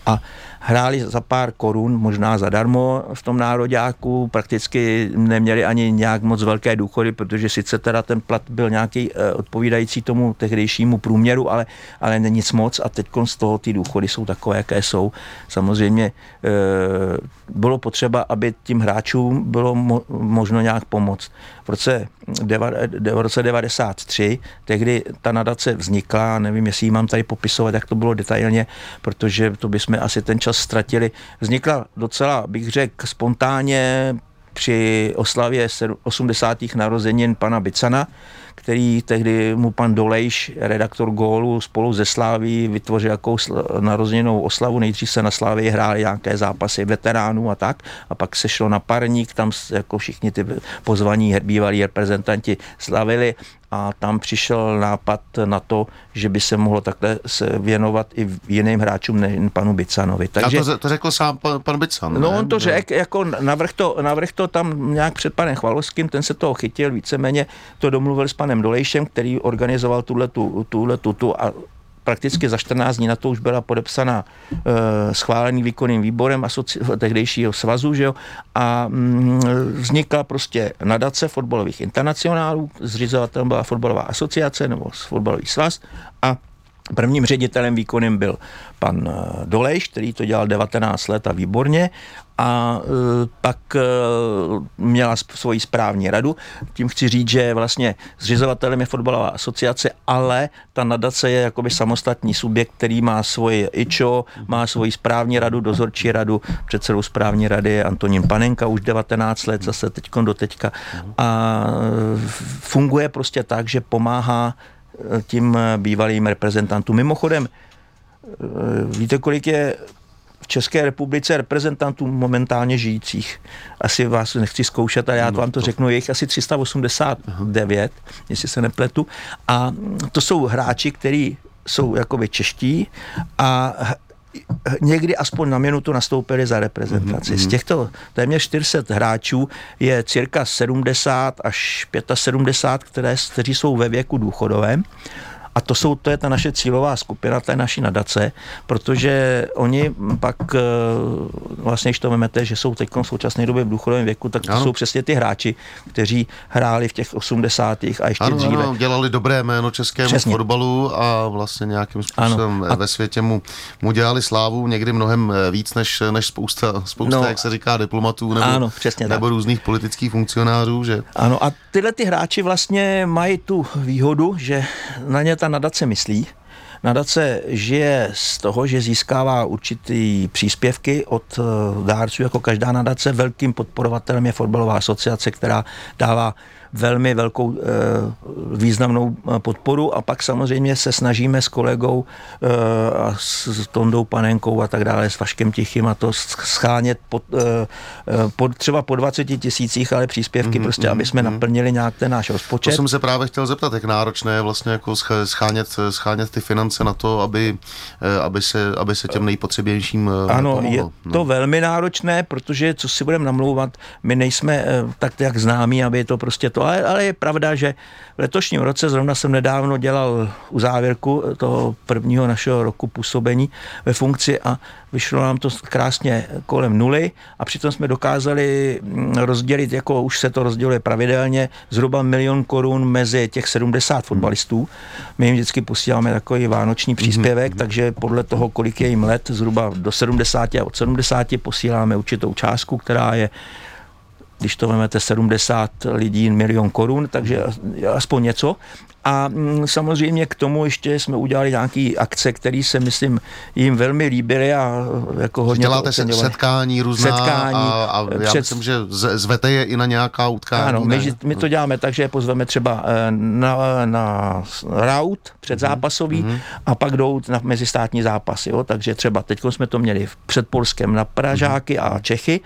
a hráli za pár korun, možná zadarmo v tom nároďáku, prakticky neměli ani nějak moc velké důchody, protože sice teda ten plat byl nějaký eh, odpovídající tomu tehdejšímu průměru, ale, ale nic moc a teď z toho ty důchody jsou takové, jaké jsou. Samozřejmě e, bylo potřeba, aby tím hráčům bylo mo, možno nějak pomoct. V roce, deva, v roce 93, tehdy ta nadace vznikla, nevím, jestli ji mám tady popisovat, jak to bylo detailně, protože to bychom asi ten čas ztratili. Vznikla docela, bych řekl, spontánně při oslavě 80. narozenin pana Bicana, který tehdy mu pan Dolejš, redaktor gólu, spolu ze Sláví vytvořil jakou narozeninou oslavu. Nejdřív se na Slávii hráli nějaké zápasy veteránů a tak, a pak se šlo na parník, tam jako všichni ty pozvaní bývalí reprezentanti slavili a tam přišel nápad na to, že by se mohlo takhle se věnovat i jiným hráčům než panu Bicanovi. Takže, a to, to řekl sám pan, pan Bican, No ne? on to řekl, jako navrh to, navrh to tam nějak před panem Chvalovským, ten se toho chytil, víceméně to domluvil s panem Dolejšem, který organizoval tuhle tu, tuhle tu, tu a prakticky za 14 dní na to už byla podepsaná e, schválený výkonným výborem asoci- tehdejšího svazu, že jo, a mm, vznikla prostě nadace fotbalových internacionálů, zřizovatelem byla fotbalová asociace nebo fotbalový svaz a Prvním ředitelem výkonným byl pan eh, Dolejš, který to dělal 19 let a výborně a e, pak e, měla svoji správní radu. Tím chci říct, že vlastně zřizovatelem je fotbalová asociace, ale ta nadace je jakoby samostatný subjekt, který má svoje IČO, má svoji správní radu, dozorčí radu, předsedou správní rady je Antonín Panenka, už 19 let, zase teďkon do teďka a funguje prostě tak, že pomáhá tím bývalým reprezentantům. Mimochodem, víte, kolik je v České republice reprezentantů momentálně žijících. Asi vás nechci zkoušet, ale já no, vám to, to řeknu, je jich asi 389, Aha. jestli se nepletu. A to jsou hráči, kteří jsou jakoby čeští a někdy aspoň na minutu nastoupili za reprezentaci. Mm-hmm. Z těchto téměř 400 hráčů je cirka 70 až 75, které, kteří jsou ve věku důchodovém a to, jsou, to je ta naše cílová skupina té naší nadace, protože oni pak eh, vlastně, když to vemete, že jsou teď v současné době v důchodovém věku, tak to ano. jsou přesně ty hráči, kteří hráli v těch 80. a ještě ano, dříve. Ano, dělali dobré jméno českému přesně. fotbalu a vlastně nějakým způsobem ano. A... ve světě mu, mu dělali slávu někdy mnohem eh, víc než, než spousta, spousta no, jak se říká, diplomatů nebo, ano, přesně nebo tak. různých politických funkcionářů. Že? Ano a tyhle ty hráči vlastně mají tu výhodu, že na ně ta nadace myslí. Nadace žije z toho, že získává určitý příspěvky od eh, dárců, jako každá nadace. Velkým podporovatelem je fotbalová asociace, která dává velmi velkou e, významnou eh, podporu a pak samozřejmě se snažíme s kolegou e, a s Tondou Panenkou a tak dále, s Vaškem Tichým a to schánět pod, pod, třeba po 20 tisících, ale příspěvky mm-hmm, prostě, aby jsme mm-hmm. naplnili nějak ten náš rozpočet. To jsem se právě chtěl zeptat, jak náročné je vlastně jako schánět, schánět ty finance na to, aby, aby, se, aby se těm nejpotřebnějším Ano, pomohlo. je to no. velmi náročné, protože co si budeme namlouvat, my nejsme tak jak známí, aby to prostě to ale, ale je pravda, že v letošním roce, zrovna jsem nedávno dělal u závěrku toho prvního našeho roku působení ve funkci a vyšlo nám to krásně kolem nuly a přitom jsme dokázali mm, rozdělit, jako už se to rozděluje pravidelně, zhruba milion korun mezi těch 70 fotbalistů. My jim vždycky posíláme takový vánoční příspěvek, mm-hmm. takže podle toho, kolik je jim let, zhruba do 70 a od 70 posíláme určitou částku, která je když to vezmete 70 lidí, milion korun, takže aspoň něco. A mm, samozřejmě k tomu ještě jsme udělali nějaké akce, které se, myslím, jim velmi líbily a jako hodně Děláte se setkání různá setkání, a, a já před... myslím, že zvete je i na nějaká utkání. Ano, my, my to děláme tak, že je pozveme třeba eh, na, na raut předzápasový mm-hmm. a pak jdou na mezistátní zápasy. Jo? Takže třeba teď jsme to měli před Polskem na Pražáky mm-hmm. a Čechy,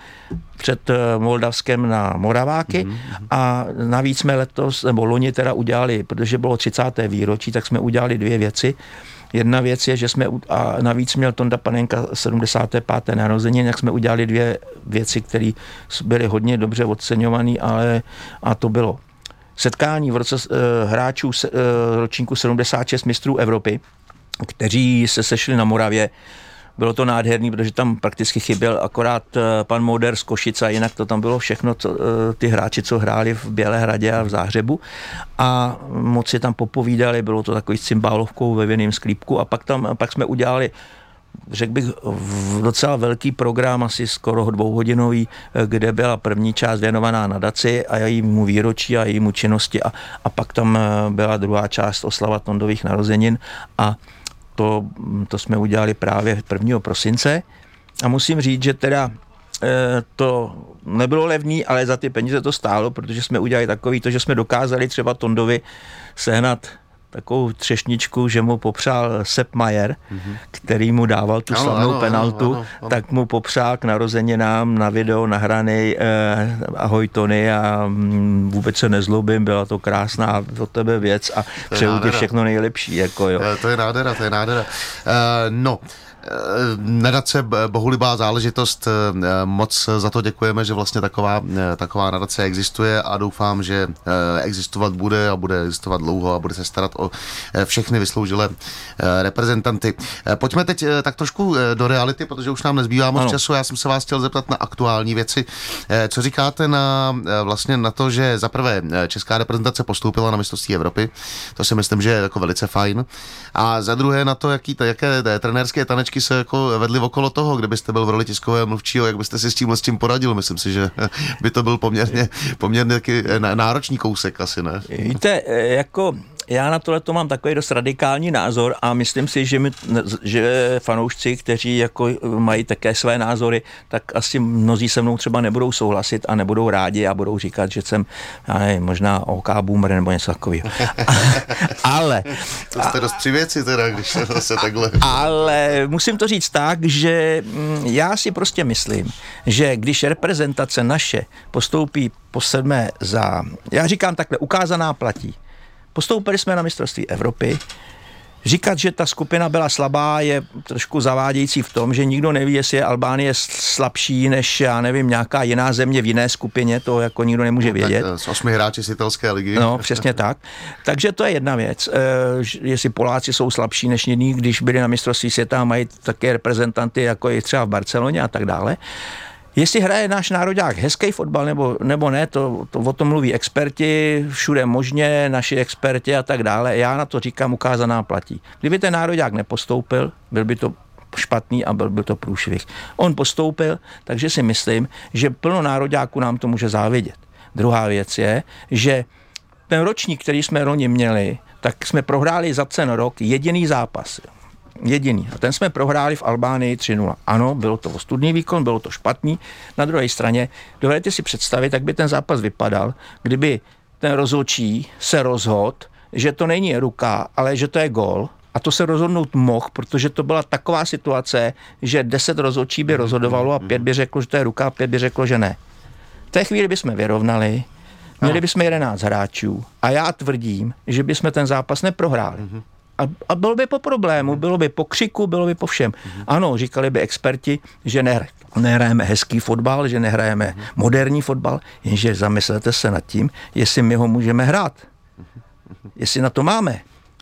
před eh, Moldavskem na Moraváky mm-hmm. a navíc jsme letos, nebo loni teda udělali, protože bylo 30. výročí, tak jsme udělali dvě věci. Jedna věc je, že jsme, a navíc měl Tonda Panenka 75. narozeniny, jak jsme udělali dvě věci, které byly hodně dobře oceňované, ale a to bylo setkání v roce uh, hráčů uh, ročníku 76 mistrů Evropy, kteří se sešli na Moravě bylo to nádherný, protože tam prakticky chyběl akorát eh, pan Moder z Košice a jinak to tam bylo všechno, co, eh, ty hráči, co hráli v Bělehradě a v Záhřebu. A moc si tam popovídali, bylo to takový s cymbálovkou ve věným sklípku. A pak tam, pak jsme udělali řekl bych, docela velký program, asi skoro dvouhodinový, eh, kde byla první část věnovaná nadaci a jejímu výročí a jejímu činnosti. A, a pak tam byla druhá část oslava Tondových narozenin. A to, to jsme udělali právě 1. prosince a musím říct, že teda eh, to nebylo levný, ale za ty peníze to stálo, protože jsme udělali takový to, že jsme dokázali třeba Tondovi sehnat takovou třešničku, že mu popřál Sepp Mayer, mm-hmm. který mu dával tu ano, slavnou ano, penaltu, ano, ano, ano. tak mu popřál k narozeninám na video nahraný eh, ahoj Tony a mm, vůbec se nezlobím, byla to krásná od tebe věc a přeju ti všechno nejlepší. Jako, jo. To je nádhera, to je nádhera. Uh, no, Eh, nadace bohulibá záležitost. Eh, moc za to děkujeme, že vlastně taková, eh, taková nadace existuje a doufám, že existovat bude a bude existovat dlouho a bude se starat o všechny vysloužilé reprezentanty. Pojďme teď tak trošku do reality, protože už nám nezbývá moc ano. času. Já jsem se vás chtěl zeptat na aktuální věci. Co říkáte na, vlastně na to, že za prvé česká reprezentace postoupila na mistrovství Evropy, to si myslím, že je jako velice fajn. A za druhé na to, jaký, jaké trenérské tanečky se jako vedli okolo toho, kdybyste byl v roli tiskového mluvčího, jak byste si s tím s tím poradil. Myslím si, že by to byl poměrně, poměrně náročný kousek asi, ne? Víte, jako já na tohle to mám takový dost radikální názor a myslím si, že, my, že fanoušci, kteří jako mají také své názory, tak asi mnozí se mnou třeba nebudou souhlasit a nebudou rádi a budou říkat, že jsem nevím, možná OK boomer nebo něco takového. ale... To jste dost při věci teda, když se zase takhle... Ale musím to říct tak, že mm, já si prostě myslím, že když reprezentace naše postoupí po sedmé za, já říkám takhle, ukázaná platí, Postoupili jsme na mistrovství Evropy. Říkat, že ta skupina byla slabá, je trošku zavádějící v tom, že nikdo neví, jestli je Albánie slabší než, já nevím, nějaká jiná země v jiné skupině, to jako nikdo nemůže no, vědět. Tak z osmi hráči z italské ligy. No, přesně tak. Takže to je jedna věc. E, jestli Poláci jsou slabší než jiní, když byli na mistrovství světa a mají také reprezentanty, jako je třeba v Barceloně a tak dále. Jestli hraje náš národák hezký fotbal nebo, nebo ne, to, to o tom mluví experti, všude možně, naši experti a tak dále. Já na to říkám, ukázaná platí. Kdyby ten národák nepostoupil, byl by to špatný a byl by to průšvih. On postoupil, takže si myslím, že plno nároďáků nám to může závidět. Druhá věc je, že ten ročník, který jsme loni měli, tak jsme prohráli za ten rok jediný zápas. Jediný. A ten jsme prohráli v Albánii 3-0. Ano, bylo to ostudný výkon, bylo to špatný. Na druhé straně, dovedete si představit, jak by ten zápas vypadal, kdyby ten rozhodčí se rozhodl, že to není ruka, ale že to je gol, a to se rozhodnout mohl, protože to byla taková situace, že deset rozhodčí by rozhodovalo a pět by řeklo, že to je ruka a pět by řeklo, že ne. V té chvíli bychom vyrovnali, měli bychom 11 hráčů a já tvrdím, že bychom ten zápas neprohráli. Mm-hmm. A, a bylo by po problému, mhm. bylo by po křiku, bylo by po všem. Mhm. Ano, říkali by experti, že ne, nehrajeme hezký fotbal, že nehrajeme mhm. moderní fotbal, jenže zamyslete se nad tím, jestli my ho můžeme hrát. Jestli na to máme.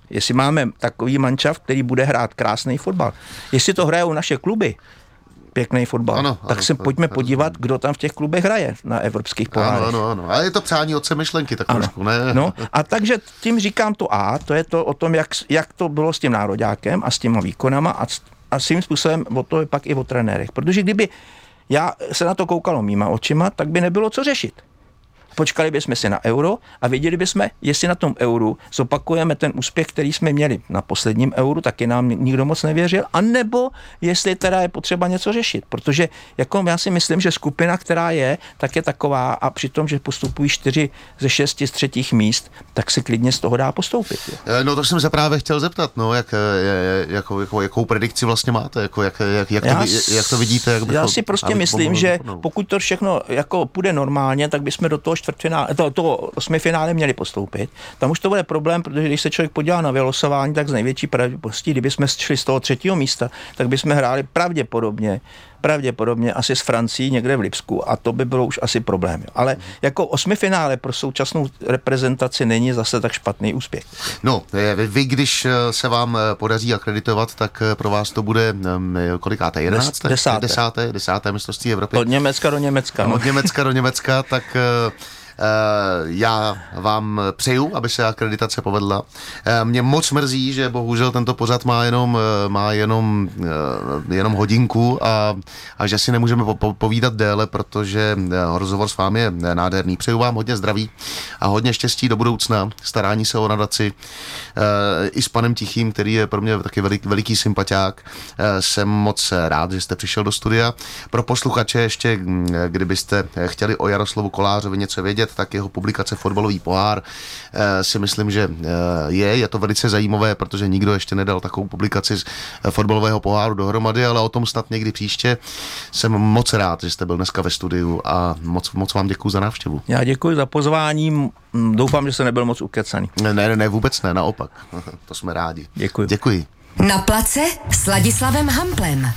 Jestli máme takový mančav, který bude hrát krásný fotbal. Jestli to hrajou naše kluby, pěkný fotbal. Ano, tak ano, se pojďme ano, podívat, kdo tam v těch klubech hraje na evropských pohárech. Ano, ano, ano. A je to přání otce myšlenky tak ano. trošku, ne? No, a takže tím říkám to A, to je to o tom, jak, jak to bylo s tím nároďákem a s těma výkonama a, a svým způsobem o to je pak i o trenérech. Protože kdyby já se na to koukalo mýma očima, tak by nebylo co řešit počkali bychom si na euro a věděli bychom, jestli na tom euru zopakujeme ten úspěch, který jsme měli na posledním euru, taky nám nikdo moc nevěřil, anebo jestli teda je potřeba něco řešit, protože jako já si myslím, že skupina, která je, tak je taková a přitom, že postupují čtyři ze šesti z třetích míst, tak se klidně z toho dá postoupit. Jo. Eh, no to jsem se právě chtěl zeptat, no, jak, eh, jako, jako, jakou predikci vlastně máte, jako, jak, jak, jak, to, jak to vidíte? Jak já si prostě myslím, že pokud to všechno jako půjde normálně, tak bychom do toho čtvrtfinále, to, to osmifinále měli postoupit. Tam už to bude problém, protože když se člověk podívá na vylosování, tak z největší pravděpodobností, kdyby jsme šli z toho třetího místa, tak bychom hráli pravděpodobně pravděpodobně asi s Francií někde v Lipsku a to by bylo už asi problém. Ale jako osmifinále pro současnou reprezentaci není zase tak špatný úspěch. No, vy, vy když eh, se vám eh, podaří akreditovat, tak eh, pro vás to bude kolikáté? 11. Desáté. Desáté, desáté mistrovství Evropy. Od Německa do Německa. No. Od Německa do Německa, tak Já vám přeju, aby se akreditace povedla. Mě moc mrzí, že bohužel tento pořad má jenom, má jenom, jenom hodinku a, a že si nemůžeme povídat déle, protože rozhovor s vámi je nádherný. Přeju vám hodně zdraví a hodně štěstí do budoucna, starání se o nadaci i s panem Tichým, který je pro mě taky velik, veliký sympatiák. Jsem moc rád, že jste přišel do studia. Pro posluchače ještě, kdybyste chtěli o Jaroslavu Kolářovi něco vědět, tak jeho publikace Fotbalový pohár eh, si myslím, že eh, je. Je to velice zajímavé, protože nikdo ještě nedal takovou publikaci z eh, fotbalového poháru dohromady, ale o tom snad někdy příště. Jsem moc rád, že jste byl dneska ve studiu a moc, moc vám děkuji za návštěvu. Já děkuji za pozvání. Doufám, že se nebyl moc ukecaný. Ne, ne, ne, vůbec ne, naopak. to jsme rádi. Děkuji. Děkuji. Na place s Ladislavem Hamplem.